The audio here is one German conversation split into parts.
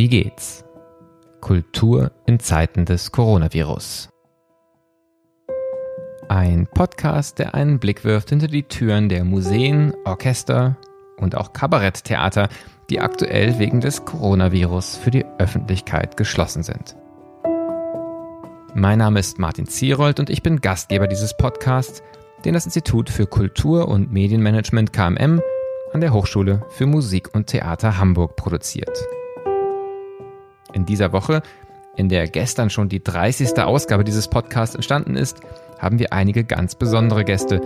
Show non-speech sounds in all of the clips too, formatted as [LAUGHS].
Wie geht's? Kultur in Zeiten des Coronavirus. Ein Podcast, der einen Blick wirft hinter die Türen der Museen, Orchester und auch Kabaretttheater, die aktuell wegen des Coronavirus für die Öffentlichkeit geschlossen sind. Mein Name ist Martin Zierold und ich bin Gastgeber dieses Podcasts, den das Institut für Kultur und Medienmanagement KMM an der Hochschule für Musik und Theater Hamburg produziert. In dieser Woche, in der gestern schon die 30. Ausgabe dieses Podcasts entstanden ist, haben wir einige ganz besondere Gäste.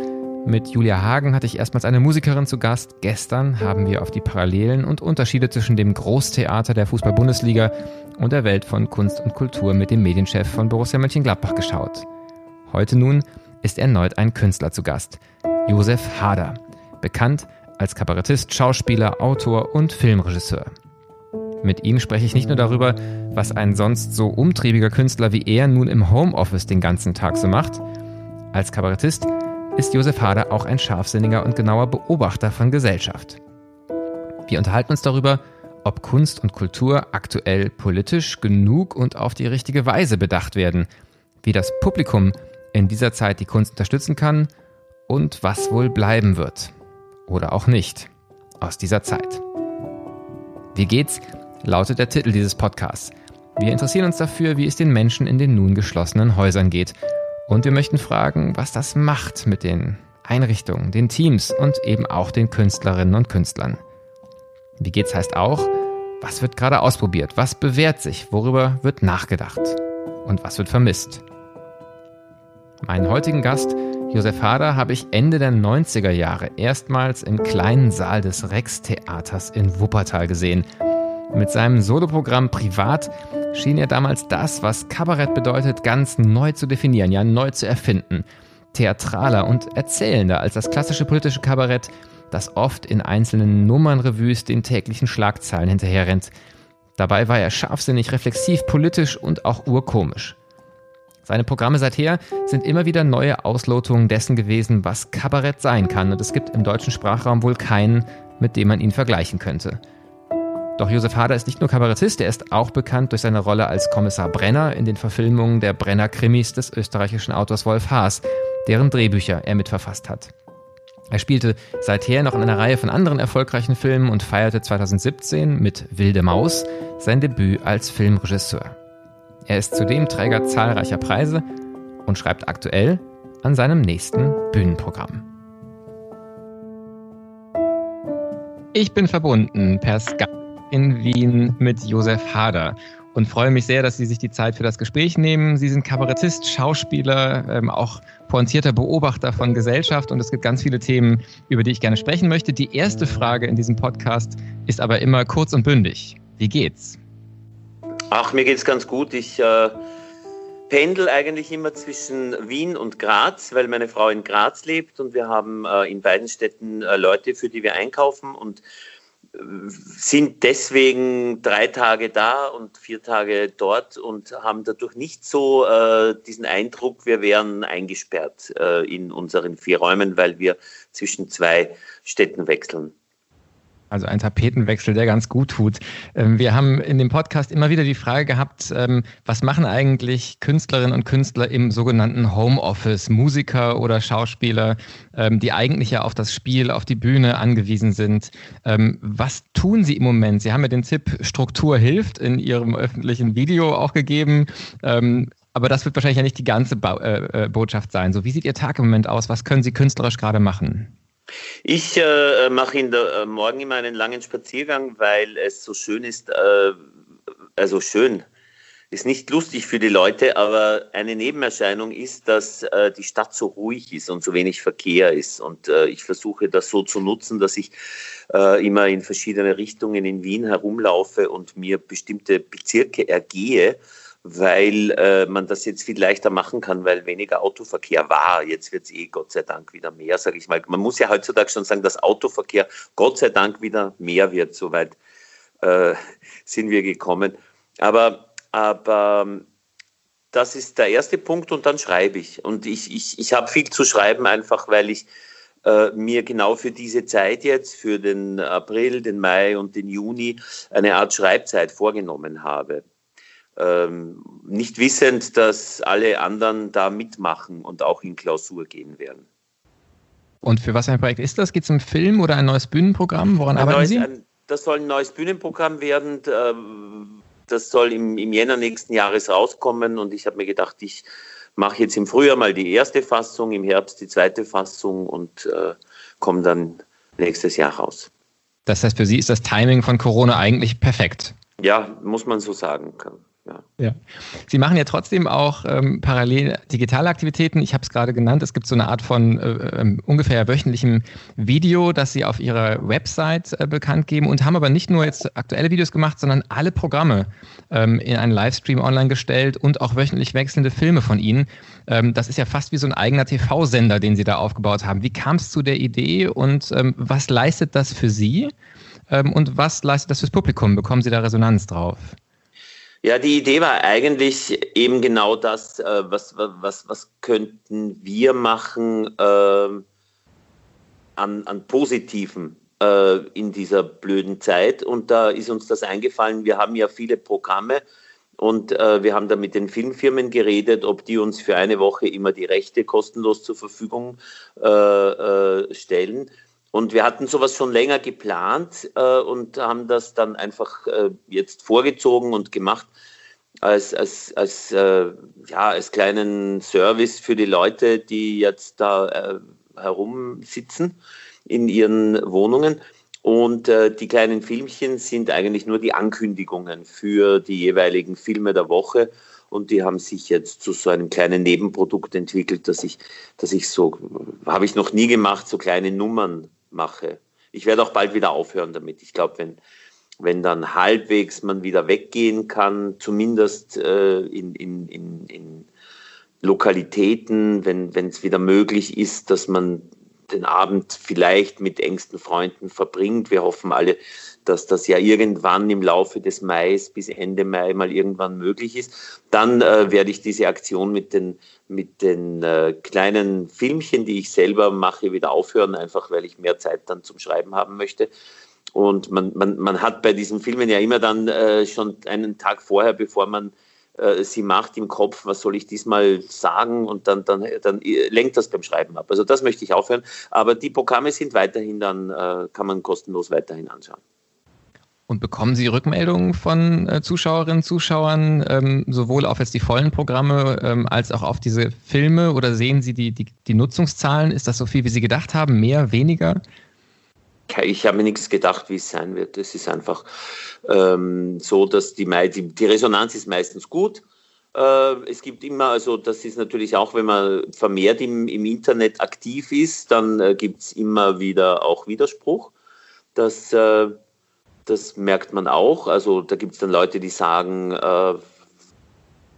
Mit Julia Hagen hatte ich erstmals eine Musikerin zu Gast. Gestern haben wir auf die Parallelen und Unterschiede zwischen dem Großtheater der Fußball-Bundesliga und der Welt von Kunst und Kultur mit dem Medienchef von Borussia Mönchengladbach geschaut. Heute nun ist erneut ein Künstler zu Gast, Josef Hader, bekannt als Kabarettist, Schauspieler, Autor und Filmregisseur. Mit ihm spreche ich nicht nur darüber, was ein sonst so umtriebiger Künstler wie er nun im Homeoffice den ganzen Tag so macht. Als Kabarettist ist Josef Hader auch ein scharfsinniger und genauer Beobachter von Gesellschaft. Wir unterhalten uns darüber, ob Kunst und Kultur aktuell politisch genug und auf die richtige Weise bedacht werden, wie das Publikum in dieser Zeit die Kunst unterstützen kann und was wohl bleiben wird. Oder auch nicht aus dieser Zeit. Wie geht's lautet der Titel dieses Podcasts. Wir interessieren uns dafür, wie es den Menschen in den nun geschlossenen Häusern geht. Und wir möchten fragen, was das macht mit den Einrichtungen, den Teams und eben auch den Künstlerinnen und Künstlern. Wie geht's heißt auch, was wird gerade ausprobiert, was bewährt sich, worüber wird nachgedacht und was wird vermisst. Meinen heutigen Gast, Josef Hader, habe ich Ende der 90er Jahre erstmals im kleinen Saal des Rex Theaters in Wuppertal gesehen – mit seinem Soloprogramm Privat schien er damals das, was Kabarett bedeutet, ganz neu zu definieren, ja neu zu erfinden. Theatraler und erzählender als das klassische politische Kabarett, das oft in einzelnen Nummernrevues den täglichen Schlagzeilen hinterherrennt. Dabei war er scharfsinnig, reflexiv, politisch und auch urkomisch. Seine Programme seither sind immer wieder neue Auslotungen dessen gewesen, was Kabarett sein kann, und es gibt im deutschen Sprachraum wohl keinen, mit dem man ihn vergleichen könnte. Doch Josef Hader ist nicht nur Kabarettist, er ist auch bekannt durch seine Rolle als Kommissar Brenner in den Verfilmungen der Brenner-Krimis des österreichischen Autors Wolf Haas, deren Drehbücher er mitverfasst hat. Er spielte seither noch in einer Reihe von anderen erfolgreichen Filmen und feierte 2017 mit Wilde Maus sein Debüt als Filmregisseur. Er ist zudem Träger zahlreicher Preise und schreibt aktuell an seinem nächsten Bühnenprogramm. Ich bin verbunden per Skype in Wien mit Josef Hader und freue mich sehr, dass Sie sich die Zeit für das Gespräch nehmen. Sie sind Kabarettist, Schauspieler, ähm, auch pointierter Beobachter von Gesellschaft und es gibt ganz viele Themen, über die ich gerne sprechen möchte. Die erste Frage in diesem Podcast ist aber immer kurz und bündig. Wie geht's? Ach, mir geht's ganz gut. Ich äh, pendel eigentlich immer zwischen Wien und Graz, weil meine Frau in Graz lebt und wir haben äh, in beiden Städten äh, Leute, für die wir einkaufen und sind deswegen drei Tage da und vier Tage dort und haben dadurch nicht so äh, diesen Eindruck, wir wären eingesperrt äh, in unseren vier Räumen, weil wir zwischen zwei Städten wechseln. Also ein Tapetenwechsel, der ganz gut tut. Ähm, wir haben in dem Podcast immer wieder die Frage gehabt, ähm, was machen eigentlich Künstlerinnen und Künstler im sogenannten Homeoffice, Musiker oder Schauspieler, ähm, die eigentlich ja auf das Spiel, auf die Bühne angewiesen sind. Was tun sie im Moment? Sie haben ja den Tipp Struktur hilft in Ihrem öffentlichen Video auch gegeben. Aber das wird wahrscheinlich ja nicht die ganze äh, äh, Botschaft sein. So, wie sieht Ihr Tag im Moment aus? Was können Sie künstlerisch gerade machen? Ich äh, mache in der, äh, morgen immer einen langen Spaziergang, weil es so schön ist. Äh, also schön ist nicht lustig für die Leute, aber eine Nebenerscheinung ist, dass äh, die Stadt so ruhig ist und so wenig Verkehr ist. Und äh, ich versuche das so zu nutzen, dass ich äh, immer in verschiedene Richtungen in Wien herumlaufe und mir bestimmte Bezirke ergehe weil äh, man das jetzt viel leichter machen kann, weil weniger Autoverkehr war. Jetzt wird es eh Gott sei Dank wieder mehr, sage ich mal. Man muss ja heutzutage schon sagen, dass Autoverkehr Gott sei Dank wieder mehr wird. Soweit äh, sind wir gekommen. Aber, aber das ist der erste Punkt und dann schreibe ich. Und ich, ich, ich habe viel zu schreiben, einfach weil ich äh, mir genau für diese Zeit jetzt, für den April, den Mai und den Juni, eine Art Schreibzeit vorgenommen habe. Ähm, nicht wissend, dass alle anderen da mitmachen und auch in Klausur gehen werden. Und für was ein Projekt ist das? Geht es um Film oder ein neues Bühnenprogramm? Woran ein arbeiten neues, Sie? Ein, das soll ein neues Bühnenprogramm werden. Ähm, das soll im, im Jänner nächsten Jahres rauskommen und ich habe mir gedacht, ich mache jetzt im Frühjahr mal die erste Fassung, im Herbst die zweite Fassung und äh, komme dann nächstes Jahr raus. Das heißt, für Sie ist das Timing von Corona eigentlich perfekt. Ja, muss man so sagen. Ja. ja. Sie machen ja trotzdem auch ähm, parallel digitale Aktivitäten. Ich habe es gerade genannt. Es gibt so eine Art von äh, äh, ungefähr wöchentlichem Video, das Sie auf Ihrer Website äh, bekannt geben und haben aber nicht nur jetzt aktuelle Videos gemacht, sondern alle Programme ähm, in einen Livestream online gestellt und auch wöchentlich wechselnde Filme von Ihnen. Ähm, das ist ja fast wie so ein eigener TV-Sender, den Sie da aufgebaut haben. Wie kam es zu der Idee und ähm, was leistet das für Sie? Ähm, und was leistet das fürs Publikum? Bekommen Sie da Resonanz drauf? Ja, die Idee war eigentlich eben genau das, äh, was, was, was könnten wir machen äh, an, an Positiven äh, in dieser blöden Zeit. Und da ist uns das eingefallen, wir haben ja viele Programme und äh, wir haben da mit den Filmfirmen geredet, ob die uns für eine Woche immer die Rechte kostenlos zur Verfügung äh, äh, stellen. Und wir hatten sowas schon länger geplant äh, und haben das dann einfach äh, jetzt vorgezogen und gemacht als, als, als, äh, ja, als kleinen Service für die Leute, die jetzt da äh, herumsitzen in ihren Wohnungen. Und äh, die kleinen Filmchen sind eigentlich nur die Ankündigungen für die jeweiligen Filme der Woche. Und die haben sich jetzt zu so einem kleinen Nebenprodukt entwickelt, dass ich, dass ich so, habe ich noch nie gemacht, so kleine Nummern mache. Ich werde auch bald wieder aufhören damit. Ich glaube, wenn, wenn dann halbwegs man wieder weggehen kann, zumindest äh, in, in, in, in Lokalitäten, wenn es wieder möglich ist, dass man den Abend vielleicht mit engsten Freunden verbringt. Wir hoffen alle, dass das ja irgendwann im Laufe des Mai bis Ende Mai mal irgendwann möglich ist. Dann äh, werde ich diese Aktion mit den, mit den äh, kleinen Filmchen, die ich selber mache, wieder aufhören, einfach weil ich mehr Zeit dann zum Schreiben haben möchte. Und man, man, man hat bei diesen Filmen ja immer dann äh, schon einen Tag vorher, bevor man sie macht im Kopf, was soll ich diesmal sagen und dann, dann, dann lenkt das beim Schreiben ab. Also das möchte ich aufhören. Aber die Programme sind weiterhin dann, äh, kann man kostenlos weiterhin anschauen. Und bekommen Sie Rückmeldungen von äh, Zuschauerinnen, Zuschauern, ähm, sowohl auf jetzt die vollen Programme ähm, als auch auf diese Filme? Oder sehen Sie die, die, die Nutzungszahlen? Ist das so viel, wie Sie gedacht haben? Mehr, weniger? Ich habe mir nichts gedacht, wie es sein wird. Es ist einfach ähm, so, dass die, die, die, Resonanz ist meistens gut. Äh, es gibt immer, also das ist natürlich auch, wenn man vermehrt im, im Internet aktiv ist, dann äh, gibt es immer wieder auch Widerspruch. Das, äh, das merkt man auch. Also da gibt es dann Leute, die sagen, äh,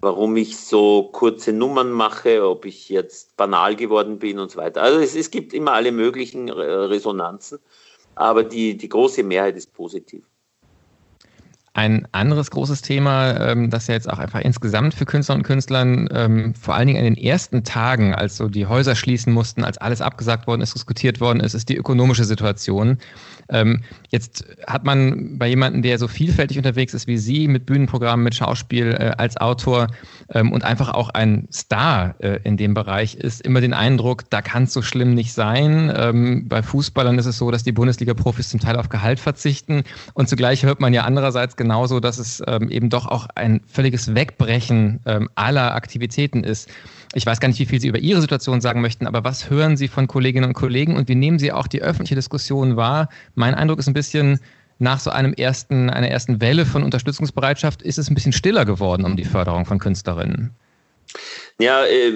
warum ich so kurze Nummern mache, ob ich jetzt banal geworden bin und so weiter. Also es, es gibt immer alle möglichen Resonanzen aber die, die große Mehrheit ist positiv. Ein anderes großes Thema, ähm, das ja jetzt auch einfach insgesamt für Künstler und Künstlern ähm, vor allen Dingen in den ersten Tagen, als so die Häuser schließen mussten, als alles abgesagt worden ist, diskutiert worden ist, ist die ökonomische Situation. Ähm, jetzt hat man bei jemandem, der so vielfältig unterwegs ist wie Sie, mit Bühnenprogrammen, mit Schauspiel, äh, als Autor ähm, und einfach auch ein Star äh, in dem Bereich ist, immer den Eindruck, da kann es so schlimm nicht sein. Ähm, bei Fußballern ist es so, dass die Bundesliga-Profis zum Teil auf Gehalt verzichten und zugleich hört man ja andererseits genauso, dass es ähm, eben doch auch ein völliges Wegbrechen ähm, aller Aktivitäten ist. Ich weiß gar nicht, wie viel Sie über Ihre Situation sagen möchten, aber was hören Sie von Kolleginnen und Kollegen und wie nehmen Sie auch die öffentliche Diskussion wahr? Mein Eindruck ist ein bisschen, nach so einem ersten, einer ersten Welle von Unterstützungsbereitschaft ist es ein bisschen stiller geworden um die Förderung von Künstlerinnen. Ja, äh,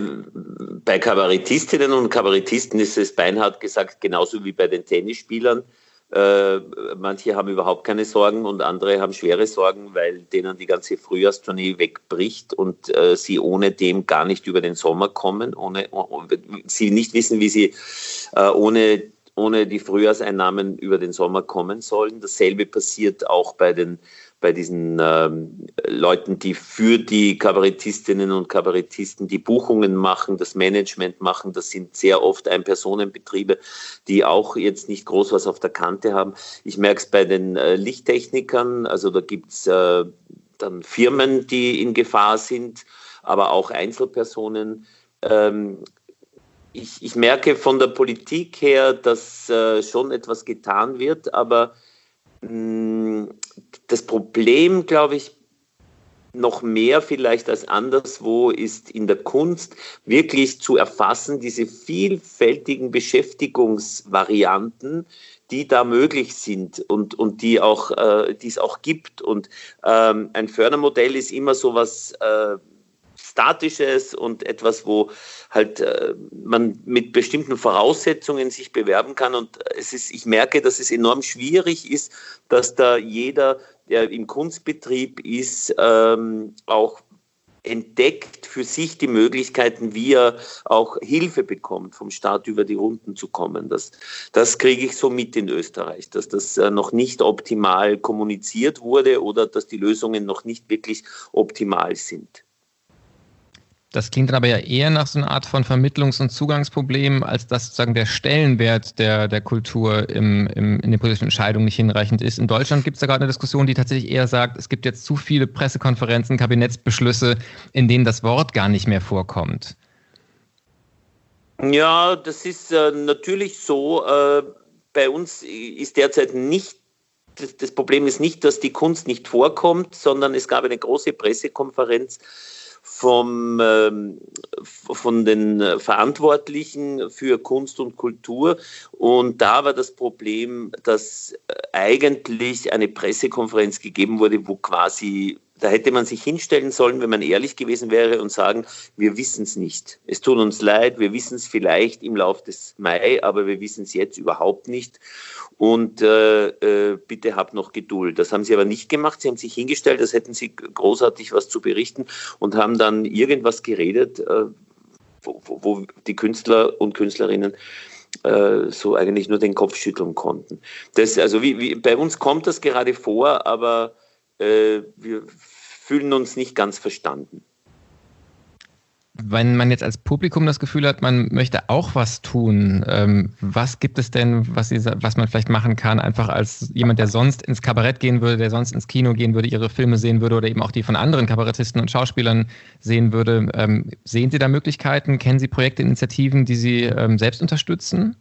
bei Kabarettistinnen und Kabarettisten ist es beinhart gesagt genauso wie bei den Tennisspielern. Äh, manche haben überhaupt keine Sorgen und andere haben schwere Sorgen, weil denen die ganze Frühjahrstournee wegbricht und äh, sie ohne dem gar nicht über den Sommer kommen, ohne, ohne sie nicht wissen, wie sie äh, ohne ohne die Frühjahrseinnahmen über den Sommer kommen sollen. Dasselbe passiert auch bei den, bei diesen ähm, Leuten, die für die Kabarettistinnen und Kabarettisten die Buchungen machen, das Management machen. Das sind sehr oft Ein-Personen-Betriebe, die auch jetzt nicht groß was auf der Kante haben. Ich merke es bei den äh, Lichttechnikern, also da gibt es äh, dann Firmen, die in Gefahr sind, aber auch Einzelpersonen. Ähm, ich, ich, merke von der Politik her, dass äh, schon etwas getan wird, aber das Problem, glaube ich, noch mehr vielleicht als anderswo ist in der Kunst wirklich zu erfassen, diese vielfältigen Beschäftigungsvarianten, die da möglich sind und, und die, auch, äh, die es auch gibt. Und ähm, ein Fördermodell ist immer so was äh, Statisches und etwas, wo halt äh, man mit bestimmten Voraussetzungen sich bewerben kann. Und es ist, ich merke, dass es enorm schwierig ist, dass da jeder, der im Kunstbetrieb ist, ähm, auch entdeckt für sich die Möglichkeiten, wie er auch Hilfe bekommt, vom Staat über die Runden zu kommen. Das, das kriege ich so mit in Österreich, dass das äh, noch nicht optimal kommuniziert wurde oder dass die Lösungen noch nicht wirklich optimal sind. Das klingt dann aber ja eher nach so einer Art von Vermittlungs- und Zugangsproblem, als dass sozusagen der Stellenwert der, der Kultur im, im, in den politischen Entscheidungen nicht hinreichend ist. In Deutschland gibt es da gerade eine Diskussion, die tatsächlich eher sagt, es gibt jetzt zu viele Pressekonferenzen, Kabinettsbeschlüsse, in denen das Wort gar nicht mehr vorkommt. Ja, das ist äh, natürlich so. Äh, bei uns ist derzeit nicht das, das Problem ist nicht, dass die Kunst nicht vorkommt, sondern es gab eine große Pressekonferenz vom, ähm, von den Verantwortlichen für Kunst und Kultur. Und da war das Problem, dass eigentlich eine Pressekonferenz gegeben wurde, wo quasi da hätte man sich hinstellen sollen, wenn man ehrlich gewesen wäre und sagen, wir wissen es nicht. Es tut uns leid, wir wissen es vielleicht im Laufe des Mai, aber wir wissen es jetzt überhaupt nicht. Und äh, äh, bitte habt noch Geduld. Das haben sie aber nicht gemacht. Sie haben sich hingestellt, als hätten sie großartig was zu berichten und haben dann irgendwas geredet, äh, wo, wo die Künstler und Künstlerinnen äh, so eigentlich nur den Kopf schütteln konnten. Das, also wie, wie, bei uns kommt das gerade vor, aber äh, wir fühlen uns nicht ganz verstanden. Wenn man jetzt als Publikum das Gefühl hat, man möchte auch was tun, ähm, was gibt es denn, was, Sie, was man vielleicht machen kann, einfach als jemand, der sonst ins Kabarett gehen würde, der sonst ins Kino gehen würde, Ihre Filme sehen würde oder eben auch die von anderen Kabarettisten und Schauspielern sehen würde. Ähm, sehen Sie da Möglichkeiten? Kennen Sie Projekte, Initiativen, die Sie ähm, selbst unterstützen?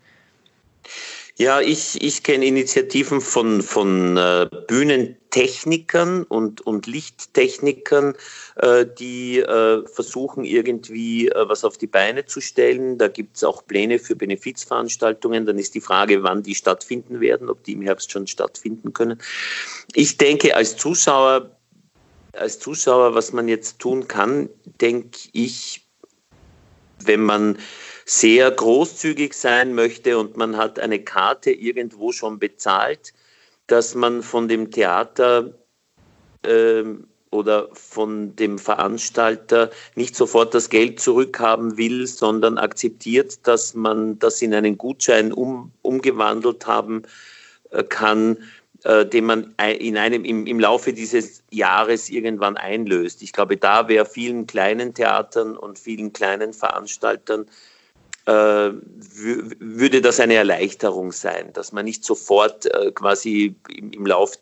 Ja, ich, ich kenne Initiativen von, von äh, Bühnentechnikern und, und Lichttechnikern, äh, die äh, versuchen irgendwie äh, was auf die Beine zu stellen. Da gibt es auch Pläne für Benefizveranstaltungen. Dann ist die Frage, wann die stattfinden werden, ob die im Herbst schon stattfinden können. Ich denke, als Zuschauer, als Zuschauer, was man jetzt tun kann, denke ich, wenn man sehr großzügig sein möchte und man hat eine Karte irgendwo schon bezahlt, dass man von dem Theater ähm, oder von dem Veranstalter nicht sofort das Geld zurückhaben will, sondern akzeptiert, dass man das in einen Gutschein um, umgewandelt haben äh, kann, äh, den man in einem, im, im Laufe dieses Jahres irgendwann einlöst. Ich glaube, da wäre vielen kleinen Theatern und vielen kleinen Veranstaltern äh, würde das eine Erleichterung sein, dass man nicht sofort äh, quasi im, Lauf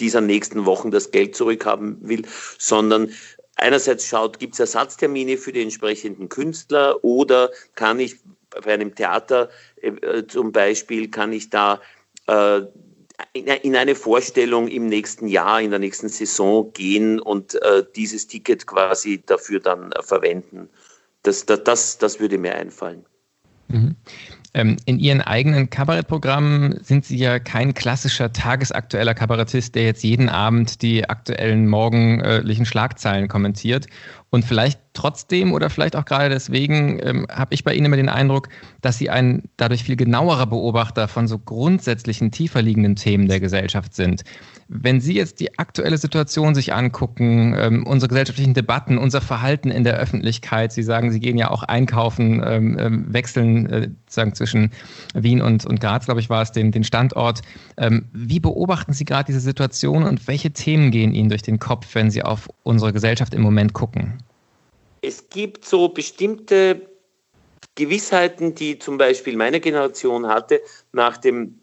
dieser nächsten Wochen das Geld zurückhaben will, sondern einerseits schaut, gibt es Ersatztermine für die entsprechenden Künstler oder kann ich bei einem Theater äh, zum Beispiel, kann ich da äh, in eine Vorstellung im nächsten Jahr, in der nächsten Saison gehen und äh, dieses Ticket quasi dafür dann äh, verwenden. Das, das, das würde mir einfallen. Mhm. Ähm, in Ihren eigenen Kabarettprogrammen sind Sie ja kein klassischer tagesaktueller Kabarettist, der jetzt jeden Abend die aktuellen morgendlichen Schlagzeilen kommentiert. Und vielleicht trotzdem oder vielleicht auch gerade deswegen ähm, habe ich bei Ihnen immer den Eindruck, dass Sie ein dadurch viel genauerer Beobachter von so grundsätzlichen, tiefer liegenden Themen der Gesellschaft sind. Wenn Sie jetzt die aktuelle Situation sich angucken, ähm, unsere gesellschaftlichen Debatten, unser Verhalten in der Öffentlichkeit, Sie sagen, Sie gehen ja auch einkaufen, ähm, ähm, wechseln äh, sagen zwischen Wien und, und Graz, glaube ich, war es, den, den Standort. Ähm, wie beobachten Sie gerade diese Situation und welche Themen gehen Ihnen durch den Kopf, wenn Sie auf unsere Gesellschaft im Moment gucken? Es gibt so bestimmte Gewissheiten, die zum Beispiel meine Generation hatte nach dem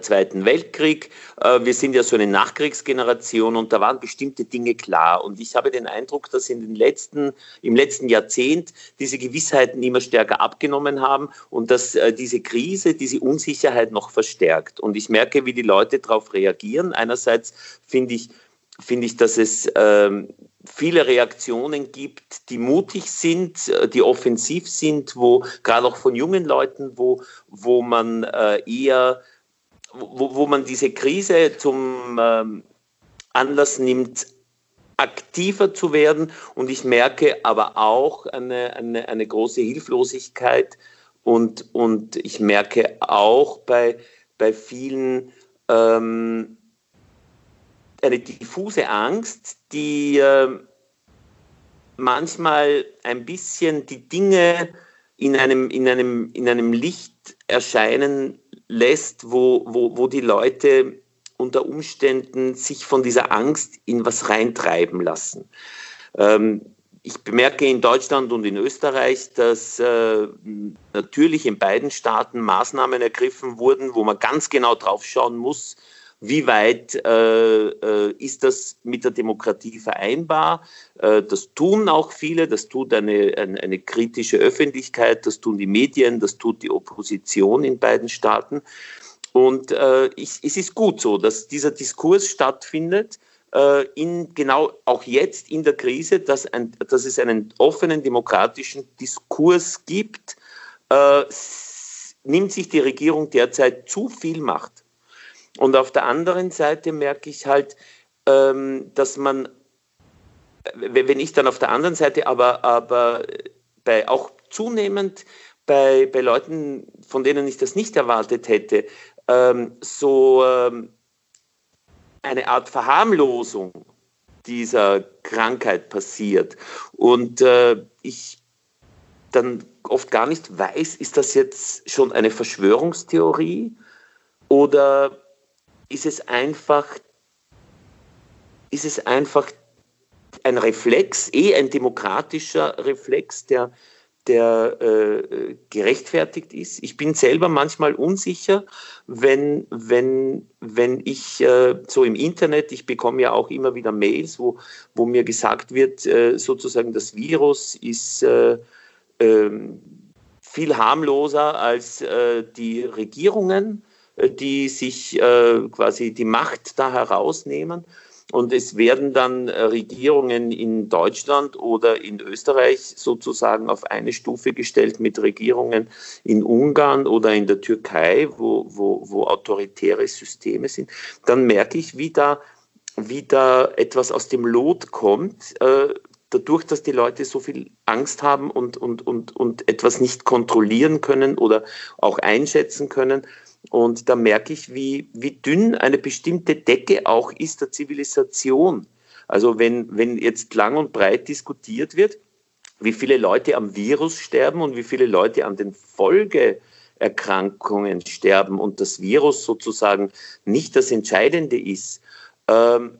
Zweiten Weltkrieg. Äh, wir sind ja so eine Nachkriegsgeneration und da waren bestimmte Dinge klar. Und ich habe den Eindruck, dass in den letzten, im letzten Jahrzehnt diese Gewissheiten immer stärker abgenommen haben und dass äh, diese Krise, diese Unsicherheit noch verstärkt. Und ich merke, wie die Leute darauf reagieren. Einerseits finde ich, finde ich, dass es ähm, viele Reaktionen gibt, die mutig sind, äh, die offensiv sind, wo gerade auch von jungen Leuten, wo, wo man äh, eher wo, wo man diese Krise zum ähm, Anlass nimmt, aktiver zu werden. Und ich merke aber auch eine, eine, eine große Hilflosigkeit und, und ich merke auch bei, bei vielen ähm, eine diffuse Angst, die äh, manchmal ein bisschen die Dinge in einem, in einem, in einem Licht erscheinen lässt, wo, wo, wo die Leute unter Umständen sich von dieser Angst in was reintreiben lassen. Ähm, ich bemerke in Deutschland und in Österreich, dass äh, natürlich in beiden Staaten Maßnahmen ergriffen wurden, wo man ganz genau drauf schauen muss, wie weit äh, äh, ist das mit der Demokratie vereinbar? Äh, das tun auch viele, das tut eine, eine, eine, kritische Öffentlichkeit, das tun die Medien, das tut die Opposition in beiden Staaten. Und äh, ich, es ist gut so, dass dieser Diskurs stattfindet, äh, in genau auch jetzt in der Krise, dass, ein, dass es einen offenen demokratischen Diskurs gibt, äh, nimmt sich die Regierung derzeit zu viel Macht. Und auf der anderen Seite merke ich halt, ähm, dass man, wenn ich dann auf der anderen Seite aber, aber bei auch zunehmend bei, bei Leuten, von denen ich das nicht erwartet hätte, ähm, so ähm, eine Art Verharmlosung dieser Krankheit passiert. Und äh, ich dann oft gar nicht weiß, ist das jetzt schon eine Verschwörungstheorie oder ist es einfach, ist es einfach ein Reflex, eh ein demokratischer Reflex, der, der äh, gerechtfertigt ist. Ich bin selber manchmal unsicher, wenn, wenn, wenn ich äh, so im Internet, ich bekomme ja auch immer wieder Mails, wo, wo mir gesagt wird, äh, sozusagen das Virus ist äh, ähm, viel harmloser als äh, die Regierungen die sich äh, quasi die Macht da herausnehmen. Und es werden dann äh, Regierungen in Deutschland oder in Österreich sozusagen auf eine Stufe gestellt mit Regierungen in Ungarn oder in der Türkei, wo, wo, wo autoritäre Systeme sind. Dann merke ich, wie da, wie da etwas aus dem Lot kommt, äh, dadurch, dass die Leute so viel Angst haben und, und, und, und etwas nicht kontrollieren können oder auch einschätzen können, und da merke ich, wie, wie dünn eine bestimmte Decke auch ist der Zivilisation. Also wenn, wenn jetzt lang und breit diskutiert wird, wie viele Leute am Virus sterben und wie viele Leute an den Folgeerkrankungen sterben und das Virus sozusagen nicht das Entscheidende ist, ähm,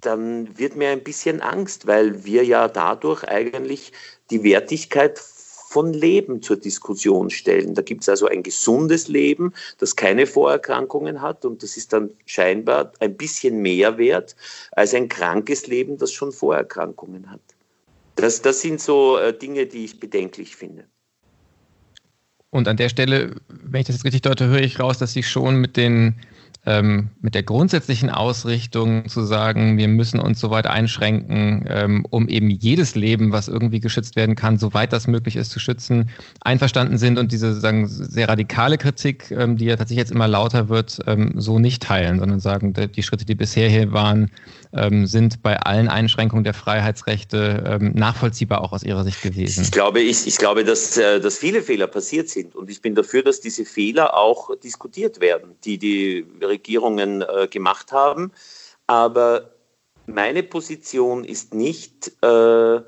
dann wird mir ein bisschen Angst, weil wir ja dadurch eigentlich die Wertigkeit von Leben zur Diskussion stellen. Da gibt es also ein gesundes Leben, das keine Vorerkrankungen hat und das ist dann scheinbar ein bisschen mehr wert als ein krankes Leben, das schon Vorerkrankungen hat. Das, das sind so äh, Dinge, die ich bedenklich finde. Und an der Stelle, wenn ich das jetzt richtig deute, höre ich raus, dass Sie schon mit den ähm, mit der grundsätzlichen Ausrichtung zu sagen, wir müssen uns so weit einschränken, ähm, um eben jedes Leben, was irgendwie geschützt werden kann, soweit das möglich ist, zu schützen, einverstanden sind und diese sagen, sehr radikale Kritik, ähm, die ja tatsächlich jetzt immer lauter wird, ähm, so nicht teilen, sondern sagen, die Schritte, die bisher hier waren, ähm, sind bei allen Einschränkungen der Freiheitsrechte ähm, nachvollziehbar auch aus Ihrer Sicht gewesen. Ich glaube, ich, ich glaube dass, äh, dass viele Fehler passiert sind und ich bin dafür, dass diese Fehler auch diskutiert werden, die die Regierungen äh, gemacht haben. Aber meine Position ist nicht, äh,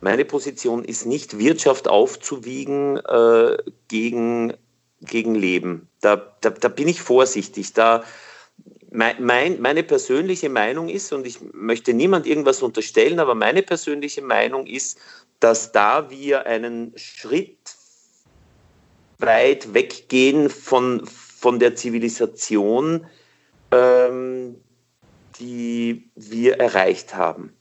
meine Position ist nicht, Wirtschaft aufzuwiegen äh, gegen, gegen Leben. Da, da, da bin ich vorsichtig. Da, mein, mein, meine persönliche Meinung ist, und ich möchte niemand irgendwas unterstellen, aber meine persönliche Meinung ist, dass da wir einen Schritt weit weggehen von, von der Zivilisation, ähm, die wir erreicht haben.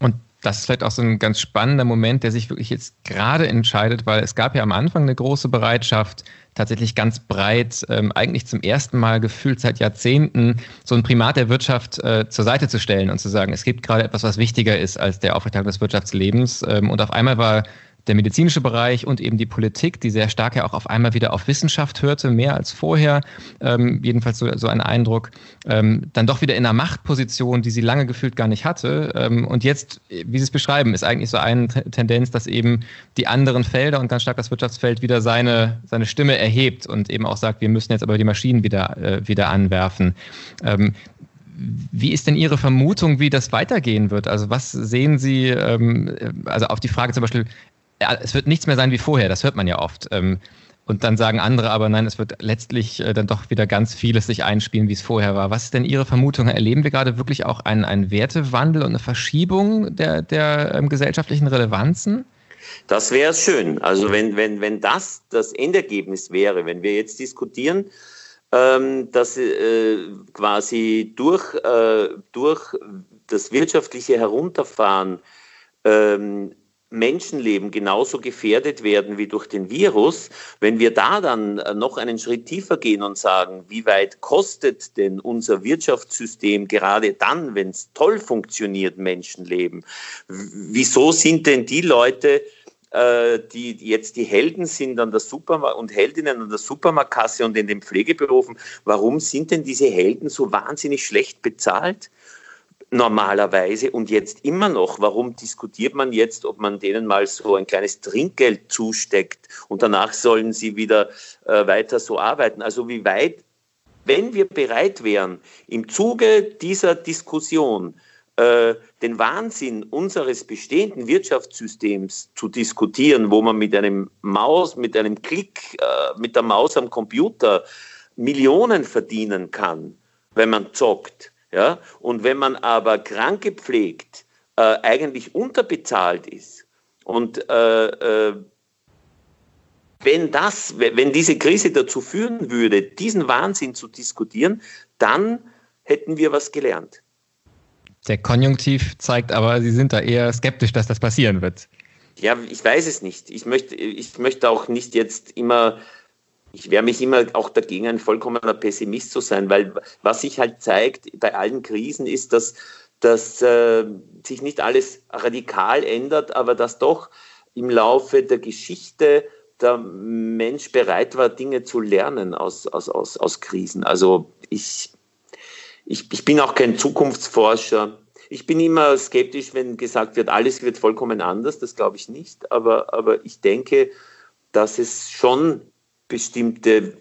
Und das ist vielleicht auch so ein ganz spannender Moment, der sich wirklich jetzt gerade entscheidet, weil es gab ja am Anfang eine große Bereitschaft, tatsächlich ganz breit, ähm, eigentlich zum ersten Mal gefühlt seit Jahrzehnten, so ein Primat der Wirtschaft äh, zur Seite zu stellen und zu sagen, es gibt gerade etwas, was wichtiger ist als der Aufrechterhaltung des Wirtschaftslebens. Ähm, und auf einmal war der medizinische Bereich und eben die Politik, die sehr stark ja auch auf einmal wieder auf Wissenschaft hörte, mehr als vorher, ähm, jedenfalls so, so ein Eindruck, ähm, dann doch wieder in einer Machtposition, die sie lange gefühlt gar nicht hatte. Ähm, und jetzt, wie Sie es beschreiben, ist eigentlich so eine Tendenz, dass eben die anderen Felder und ganz stark das Wirtschaftsfeld wieder seine, seine Stimme erhebt und eben auch sagt, wir müssen jetzt aber die Maschinen wieder, äh, wieder anwerfen. Ähm, wie ist denn Ihre Vermutung, wie das weitergehen wird? Also was sehen Sie, ähm, also auf die Frage zum Beispiel, es wird nichts mehr sein wie vorher, das hört man ja oft. Ähm, und dann sagen andere aber, nein, es wird letztlich äh, dann doch wieder ganz vieles sich einspielen, wie es vorher war. Was ist denn Ihre Vermutung? Erleben wir gerade wirklich auch einen, einen Wertewandel und eine Verschiebung der, der ähm, gesellschaftlichen Relevanzen? Das wäre schön. Also wenn, wenn, wenn das das Endergebnis wäre, wenn wir jetzt diskutieren, ähm, dass äh, quasi durch, äh, durch das wirtschaftliche Herunterfahren ähm, Menschenleben genauso gefährdet werden wie durch den Virus, wenn wir da dann äh, noch einen Schritt tiefer gehen und sagen, wie weit kostet denn unser Wirtschaftssystem gerade dann, wenn es toll funktioniert, Menschenleben? Wieso sind denn die Leute, äh, die jetzt die Helden sind an der Supermarkt und Heldinnen an der Supermarktkasse und in den Pflegeberufen, warum sind denn diese Helden so wahnsinnig schlecht bezahlt? Normalerweise und jetzt immer noch. Warum diskutiert man jetzt, ob man denen mal so ein kleines Trinkgeld zusteckt und danach sollen sie wieder äh, weiter so arbeiten? Also wie weit, wenn wir bereit wären, im Zuge dieser Diskussion äh, den Wahnsinn unseres bestehenden Wirtschaftssystems zu diskutieren, wo man mit einem Maus, mit einem Klick, äh, mit der Maus am Computer Millionen verdienen kann, wenn man zockt, ja? Und wenn man aber Kranke pflegt, äh, eigentlich unterbezahlt ist und äh, äh, wenn das, wenn diese Krise dazu führen würde, diesen Wahnsinn zu diskutieren, dann hätten wir was gelernt. Der Konjunktiv zeigt aber, Sie sind da eher skeptisch, dass das passieren wird. Ja, ich weiß es nicht. Ich möchte, ich möchte auch nicht jetzt immer ich wehre mich immer auch dagegen, ein vollkommener Pessimist zu sein, weil was sich halt zeigt bei allen Krisen ist, dass, dass äh, sich nicht alles radikal ändert, aber dass doch im Laufe der Geschichte der Mensch bereit war, Dinge zu lernen aus, aus, aus, aus Krisen. Also ich, ich, ich bin auch kein Zukunftsforscher. Ich bin immer skeptisch, wenn gesagt wird, alles wird vollkommen anders. Das glaube ich nicht. Aber, aber ich denke, dass es schon bestimmte äh,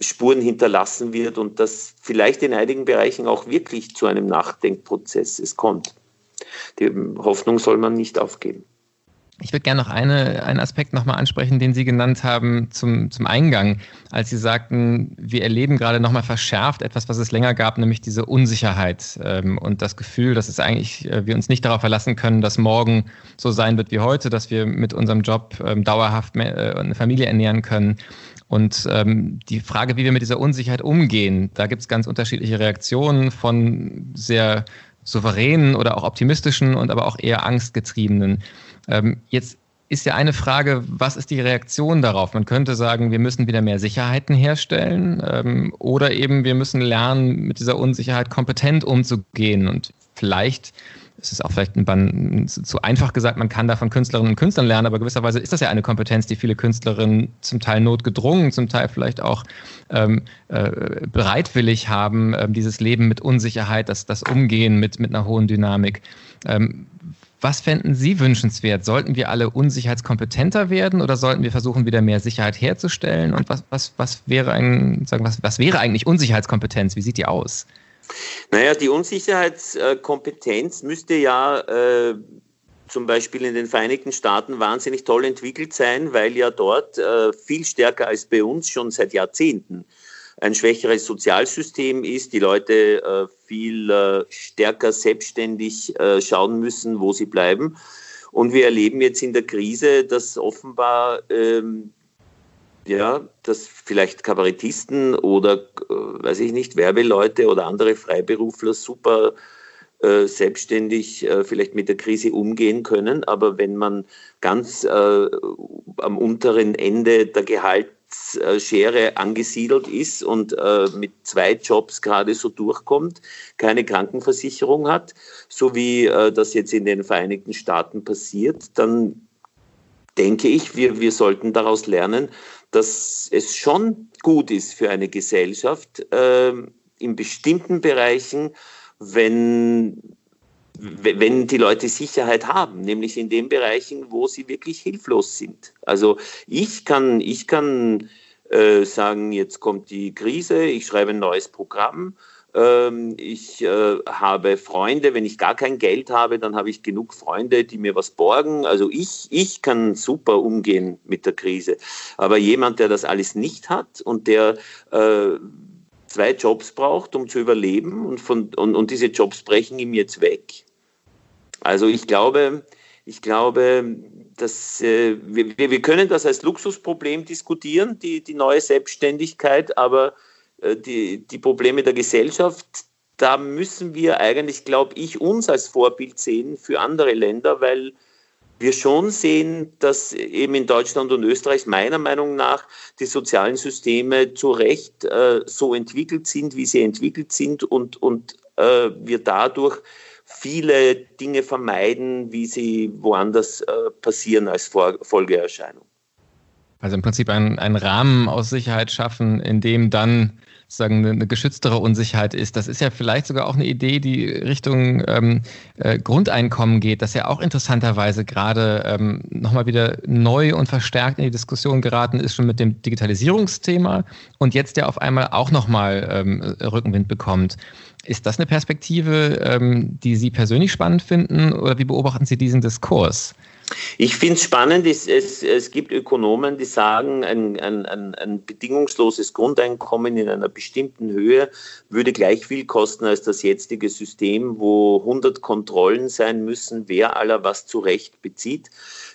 Spuren hinterlassen wird und dass vielleicht in einigen Bereichen auch wirklich zu einem Nachdenkprozess es kommt. Die Hoffnung soll man nicht aufgeben. Ich würde gerne noch eine, einen Aspekt nochmal ansprechen, den Sie genannt haben zum, zum Eingang, als Sie sagten, wir erleben gerade nochmal verschärft etwas, was es länger gab, nämlich diese Unsicherheit ähm, und das Gefühl, dass es eigentlich, äh, wir uns nicht darauf verlassen können, dass morgen so sein wird wie heute, dass wir mit unserem Job ähm, dauerhaft mehr, äh, eine Familie ernähren können. Und ähm, die Frage, wie wir mit dieser Unsicherheit umgehen, da gibt es ganz unterschiedliche Reaktionen von sehr souveränen oder auch optimistischen und aber auch eher angstgetriebenen. Ähm, jetzt ist ja eine Frage, was ist die Reaktion darauf? Man könnte sagen, wir müssen wieder mehr Sicherheiten herstellen ähm, oder eben wir müssen lernen, mit dieser Unsicherheit kompetent umzugehen. Und vielleicht es ist auch vielleicht ein, zu einfach gesagt, man kann da von Künstlerinnen und Künstlern lernen, aber gewisserweise ist das ja eine Kompetenz, die viele Künstlerinnen zum Teil notgedrungen, zum Teil vielleicht auch ähm, äh, bereitwillig haben, äh, dieses Leben mit Unsicherheit, das, das Umgehen mit, mit einer hohen Dynamik. Ähm, was fänden Sie wünschenswert? Sollten wir alle unsicherheitskompetenter werden oder sollten wir versuchen, wieder mehr Sicherheit herzustellen? Und was, was, was, wäre, ein, sagen, was, was wäre eigentlich Unsicherheitskompetenz? Wie sieht die aus? Naja, die Unsicherheitskompetenz müsste ja äh, zum Beispiel in den Vereinigten Staaten wahnsinnig toll entwickelt sein, weil ja dort äh, viel stärker als bei uns schon seit Jahrzehnten ein schwächeres Sozialsystem ist, die Leute äh, viel äh, stärker selbstständig äh, schauen müssen, wo sie bleiben. Und wir erleben jetzt in der Krise, dass offenbar ähm, ja, dass vielleicht Kabarettisten oder, äh, weiß ich nicht, Werbeleute oder andere Freiberufler super äh, selbstständig äh, vielleicht mit der Krise umgehen können. Aber wenn man ganz äh, am unteren Ende der Gehaltsschere angesiedelt ist und äh, mit zwei Jobs gerade so durchkommt, keine Krankenversicherung hat, so wie äh, das jetzt in den Vereinigten Staaten passiert, dann denke ich, wir, wir sollten daraus lernen, dass es schon gut ist für eine Gesellschaft äh, in bestimmten Bereichen, wenn, wenn die Leute Sicherheit haben, nämlich in den Bereichen, wo sie wirklich hilflos sind. Also ich kann, ich kann äh, sagen, jetzt kommt die Krise, ich schreibe ein neues Programm ich äh, habe Freunde, wenn ich gar kein Geld habe, dann habe ich genug Freunde, die mir was borgen. Also ich, ich kann super umgehen mit der Krise. Aber jemand, der das alles nicht hat und der äh, zwei Jobs braucht, um zu überleben und, von, und, und diese Jobs brechen ihm jetzt weg. Also ich glaube, ich glaube, dass äh, wir, wir können das als Luxusproblem diskutieren, die, die neue Selbstständigkeit, aber die, die Probleme der Gesellschaft, da müssen wir eigentlich, glaube ich, uns als Vorbild sehen für andere Länder, weil wir schon sehen, dass eben in Deutschland und Österreich meiner Meinung nach die sozialen Systeme zu Recht äh, so entwickelt sind, wie sie entwickelt sind und, und äh, wir dadurch viele Dinge vermeiden, wie sie woanders äh, passieren als Folgeerscheinung. Also im Prinzip einen, einen Rahmen aus Sicherheit schaffen, in dem dann sozusagen eine, geschütztere Unsicherheit ist. Das ist ja vielleicht sogar auch eine Idee, die Richtung ähm, äh, Grundeinkommen geht, das ja auch interessanterweise gerade ähm, nochmal wieder neu und verstärkt in die Diskussion geraten ist, schon mit dem Digitalisierungsthema und jetzt ja auf einmal auch nochmal ähm, Rückenwind bekommt. Ist das eine Perspektive, ähm, die Sie persönlich spannend finden oder wie beobachten Sie diesen Diskurs? Ich finde es spannend, es, gibt Ökonomen, die sagen, ein, ein, ein, bedingungsloses Grundeinkommen in einer bestimmten Höhe würde gleich viel kosten als das jetzige System, wo 100 Kontrollen sein müssen, wer aller was zurecht bezieht.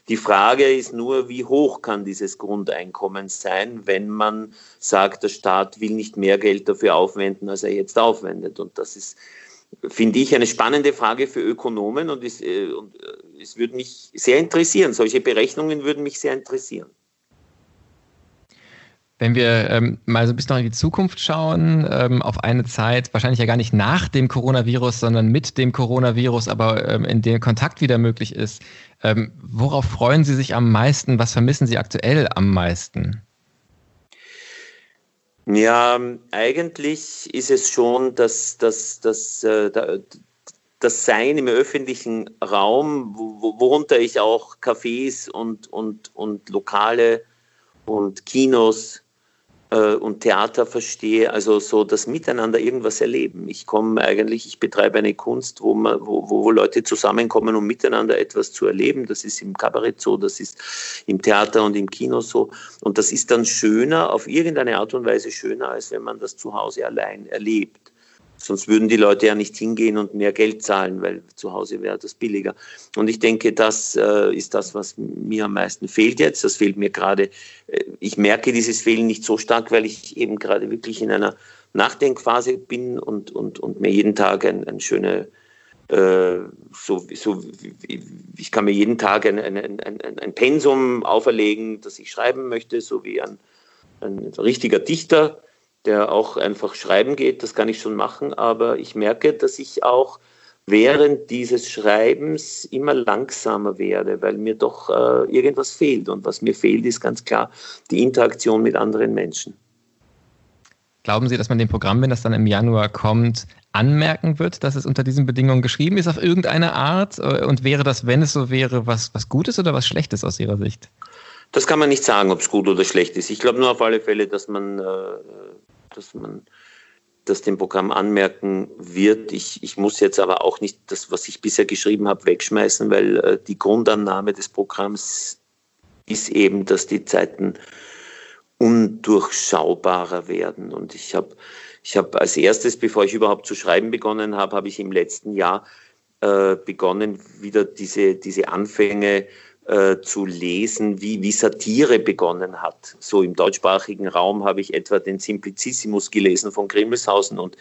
Die Frage ist nur, wie hoch kann dieses Grundeinkommen sein, wenn man sagt, der Staat will nicht mehr Geld dafür aufwenden, als er jetzt aufwendet. Und das ist finde ich, eine spannende Frage für Ökonomen und es, äh, und äh, es würde mich sehr interessieren. Solche Berechnungen würden mich sehr interessieren. Wenn wir ähm, mal so ein bisschen noch in die Zukunft schauen, ähm, auf eine Zeit, wahrscheinlich ja gar nicht nach dem Coronavirus, sondern mit dem Coronavirus, aber ähm, in der Kontakt wieder möglich ist, ähm, worauf freuen Sie sich am meisten? Was vermissen Sie aktuell am meisten? Ja, eigentlich ist es schon das, das, das, äh, das Sein im öffentlichen Raum, worunter ich auch Cafés und, und, und Lokale und Kinos äh, und Theater verstehe, also so das Miteinander irgendwas erleben. Ich komme eigentlich, ich betreibe eine Kunst, wo, man, wo, wo Leute zusammenkommen, um miteinander etwas zu erleben. Das ist im Kabarett so, das ist im Theater und im Kino so. Und das ist dann schöner, auf irgendeine Art und Weise schöner, als wenn man das zu Hause allein erlebt. Sonst würden die Leute ja nicht hingehen und mehr Geld zahlen, weil zu Hause wäre das billiger. Und ich denke, das äh, ist das, was mir am meisten fehlt jetzt. Das fehlt mir gerade. Äh, ich merke dieses Fehlen nicht so stark, weil ich eben gerade wirklich in einer Nachdenkphase bin und, und, und mir jeden Tag ein, ein schöne, äh, so, so, ich kann mir jeden Tag ein, ein, ein, ein, Pensum auferlegen, das ich schreiben möchte, so wie ein, ein richtiger Dichter, der auch einfach schreiben geht, das kann ich schon machen, aber ich merke, dass ich auch während dieses Schreibens immer langsamer werde, weil mir doch äh, irgendwas fehlt. Und was mir fehlt, ist ganz klar die Interaktion mit anderen Menschen. Glauben Sie, dass man dem Programm, wenn das dann im Januar kommt, anmerken wird, dass es unter diesen Bedingungen geschrieben ist auf irgendeine Art? Und wäre das, wenn es so wäre, was, was Gutes oder was Schlechtes aus Ihrer Sicht? Das kann man nicht sagen, ob es gut oder schlecht ist. Ich glaube nur auf alle Fälle, dass man, äh, dass man das dem Programm anmerken wird. Ich, ich muss jetzt aber auch nicht das, was ich bisher geschrieben habe, wegschmeißen, weil äh, die Grundannahme des Programms ist eben, dass die Zeiten undurchschaubarer werden. Und ich habe ich hab als erstes, bevor ich überhaupt zu schreiben begonnen habe, habe ich im letzten Jahr äh, begonnen, wieder diese, diese Anfänge äh, zu lesen, wie, wie Satire begonnen hat. So im deutschsprachigen Raum habe ich etwa den Simplicissimus gelesen von Grimmelshausen und,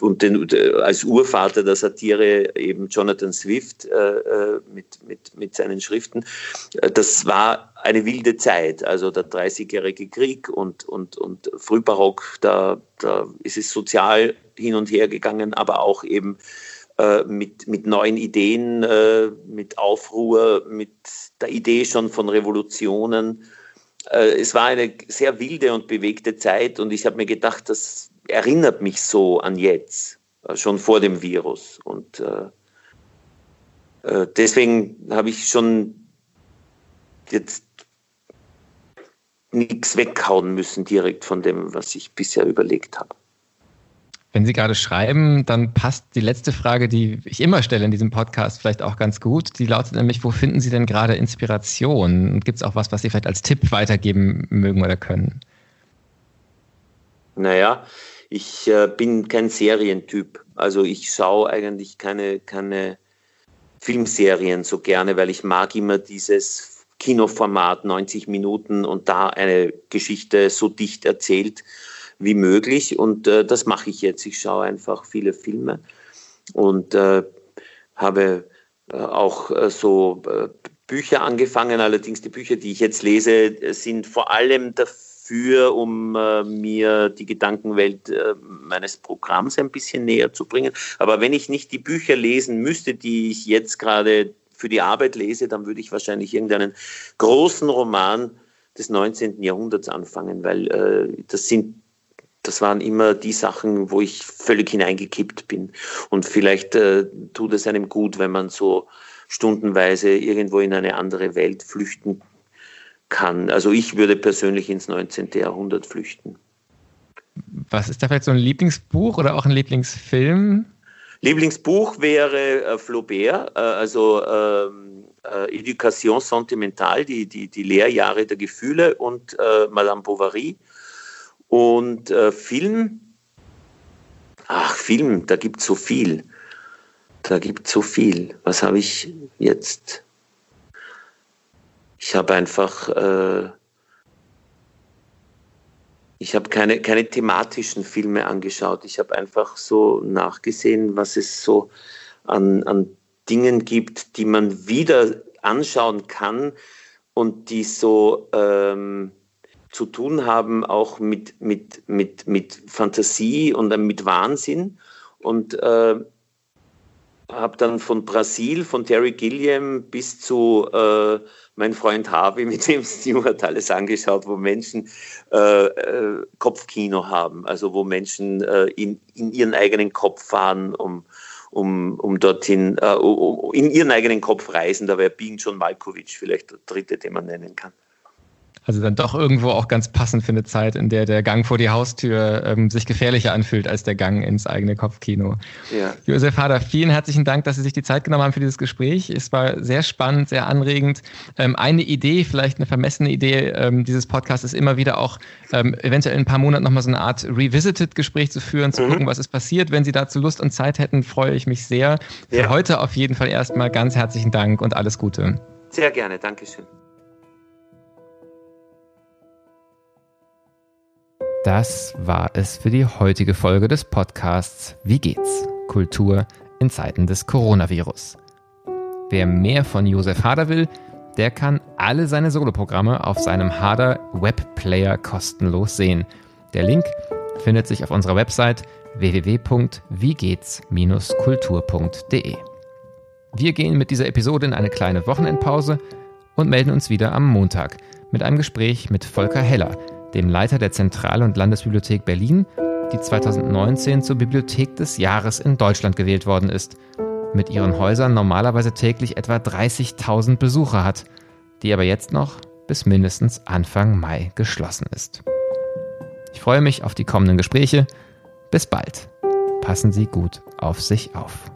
und den, als Urvater der Satire eben Jonathan Swift äh, äh mit, mit, mit seinen Schriften. Äh, das war eine wilde Zeit, also der Dreißigjährige Krieg und, und, und Frühbarock, da, da ist es sozial hin und her gegangen, aber auch eben äh, mit, mit neuen Ideen, äh, mit Aufruhr, mit der Idee schon von Revolutionen. Äh, es war eine sehr wilde und bewegte Zeit und ich habe mir gedacht, das erinnert mich so an jetzt, äh, schon vor dem Virus. Und äh, deswegen habe ich schon jetzt nichts weghauen müssen direkt von dem, was ich bisher überlegt habe. Wenn Sie gerade schreiben, dann passt die letzte Frage, die ich immer stelle in diesem Podcast, vielleicht auch ganz gut. Die lautet nämlich, wo finden Sie denn gerade Inspiration? Und gibt es auch was, was Sie vielleicht als Tipp weitergeben mögen oder können? Naja, ich äh, bin kein Serientyp. Also ich schaue eigentlich keine, keine Filmserien so gerne, weil ich mag immer dieses Kinoformat 90 Minuten und da eine Geschichte so dicht erzählt wie möglich. Und äh, das mache ich jetzt. Ich schaue einfach viele Filme und äh, habe äh, auch äh, so äh, Bücher angefangen. Allerdings die Bücher, die ich jetzt lese, sind vor allem dafür, um äh, mir die Gedankenwelt meines Programms ein bisschen näher zu bringen. Aber wenn ich nicht die Bücher lesen müsste, die ich jetzt gerade für die Arbeit lese, dann würde ich wahrscheinlich irgendeinen großen Roman des 19. Jahrhunderts anfangen, weil das sind das waren immer die Sachen, wo ich völlig hineingekippt bin. Und vielleicht äh, tut es einem gut, wenn man so stundenweise irgendwo in eine andere Welt flüchten kann. Also ich würde persönlich ins 19. Jahrhundert flüchten. Was ist da vielleicht so ein Lieblingsbuch oder auch ein Lieblingsfilm? Lieblingsbuch wäre äh, Flaubert, äh, also ähm, äh, Education sentimentale, die, die, die Lehrjahre der Gefühle und äh, Madame Bovary und äh, Film, ach, Film, da gibt es so viel. Da gibt es so viel. Was habe ich jetzt? Ich habe einfach, äh, ich habe keine, keine thematischen Filme angeschaut. Ich habe einfach so nachgesehen, was es so an, an Dingen gibt, die man wieder anschauen kann und die so, ähm, zu tun haben, auch mit, mit, mit, mit Fantasie und mit Wahnsinn. Und äh, habe dann von Brasil, von Terry Gilliam bis zu äh, mein Freund Harvey [LAUGHS] mit dem Stewart alles angeschaut, wo Menschen äh, äh, Kopfkino haben, also wo Menschen äh, in, in ihren eigenen Kopf fahren, um, um, um dorthin, äh, in ihren eigenen Kopf reisen. Da wäre Being John Malkovich vielleicht der dritte, den man nennen kann. Also dann doch irgendwo auch ganz passend für eine Zeit, in der der Gang vor die Haustür ähm, sich gefährlicher anfühlt als der Gang ins eigene Kopfkino. Ja. Josef Hader, vielen herzlichen Dank, dass Sie sich die Zeit genommen haben für dieses Gespräch. Es war sehr spannend, sehr anregend. Ähm, eine Idee, vielleicht eine vermessene Idee ähm, dieses Podcasts ist immer wieder auch ähm, eventuell in ein paar Monaten nochmal so eine Art Revisited-Gespräch zu führen, zu mhm. gucken, was ist passiert. Wenn Sie dazu Lust und Zeit hätten, freue ich mich sehr. Für ja. heute auf jeden Fall erstmal ganz herzlichen Dank und alles Gute. Sehr gerne, Dankeschön. Das war es für die heutige Folge des Podcasts Wie geht's? Kultur in Zeiten des Coronavirus. Wer mehr von Josef Hader will, der kann alle seine Soloprogramme auf seinem Hader Webplayer kostenlos sehen. Der Link findet sich auf unserer Website www.wiegehts-kultur.de. Wir gehen mit dieser Episode in eine kleine Wochenendpause und melden uns wieder am Montag mit einem Gespräch mit Volker Heller, dem Leiter der Zentral- und Landesbibliothek Berlin, die 2019 zur Bibliothek des Jahres in Deutschland gewählt worden ist, mit ihren Häusern normalerweise täglich etwa 30.000 Besucher hat, die aber jetzt noch bis mindestens Anfang Mai geschlossen ist. Ich freue mich auf die kommenden Gespräche. Bis bald. Passen Sie gut auf sich auf.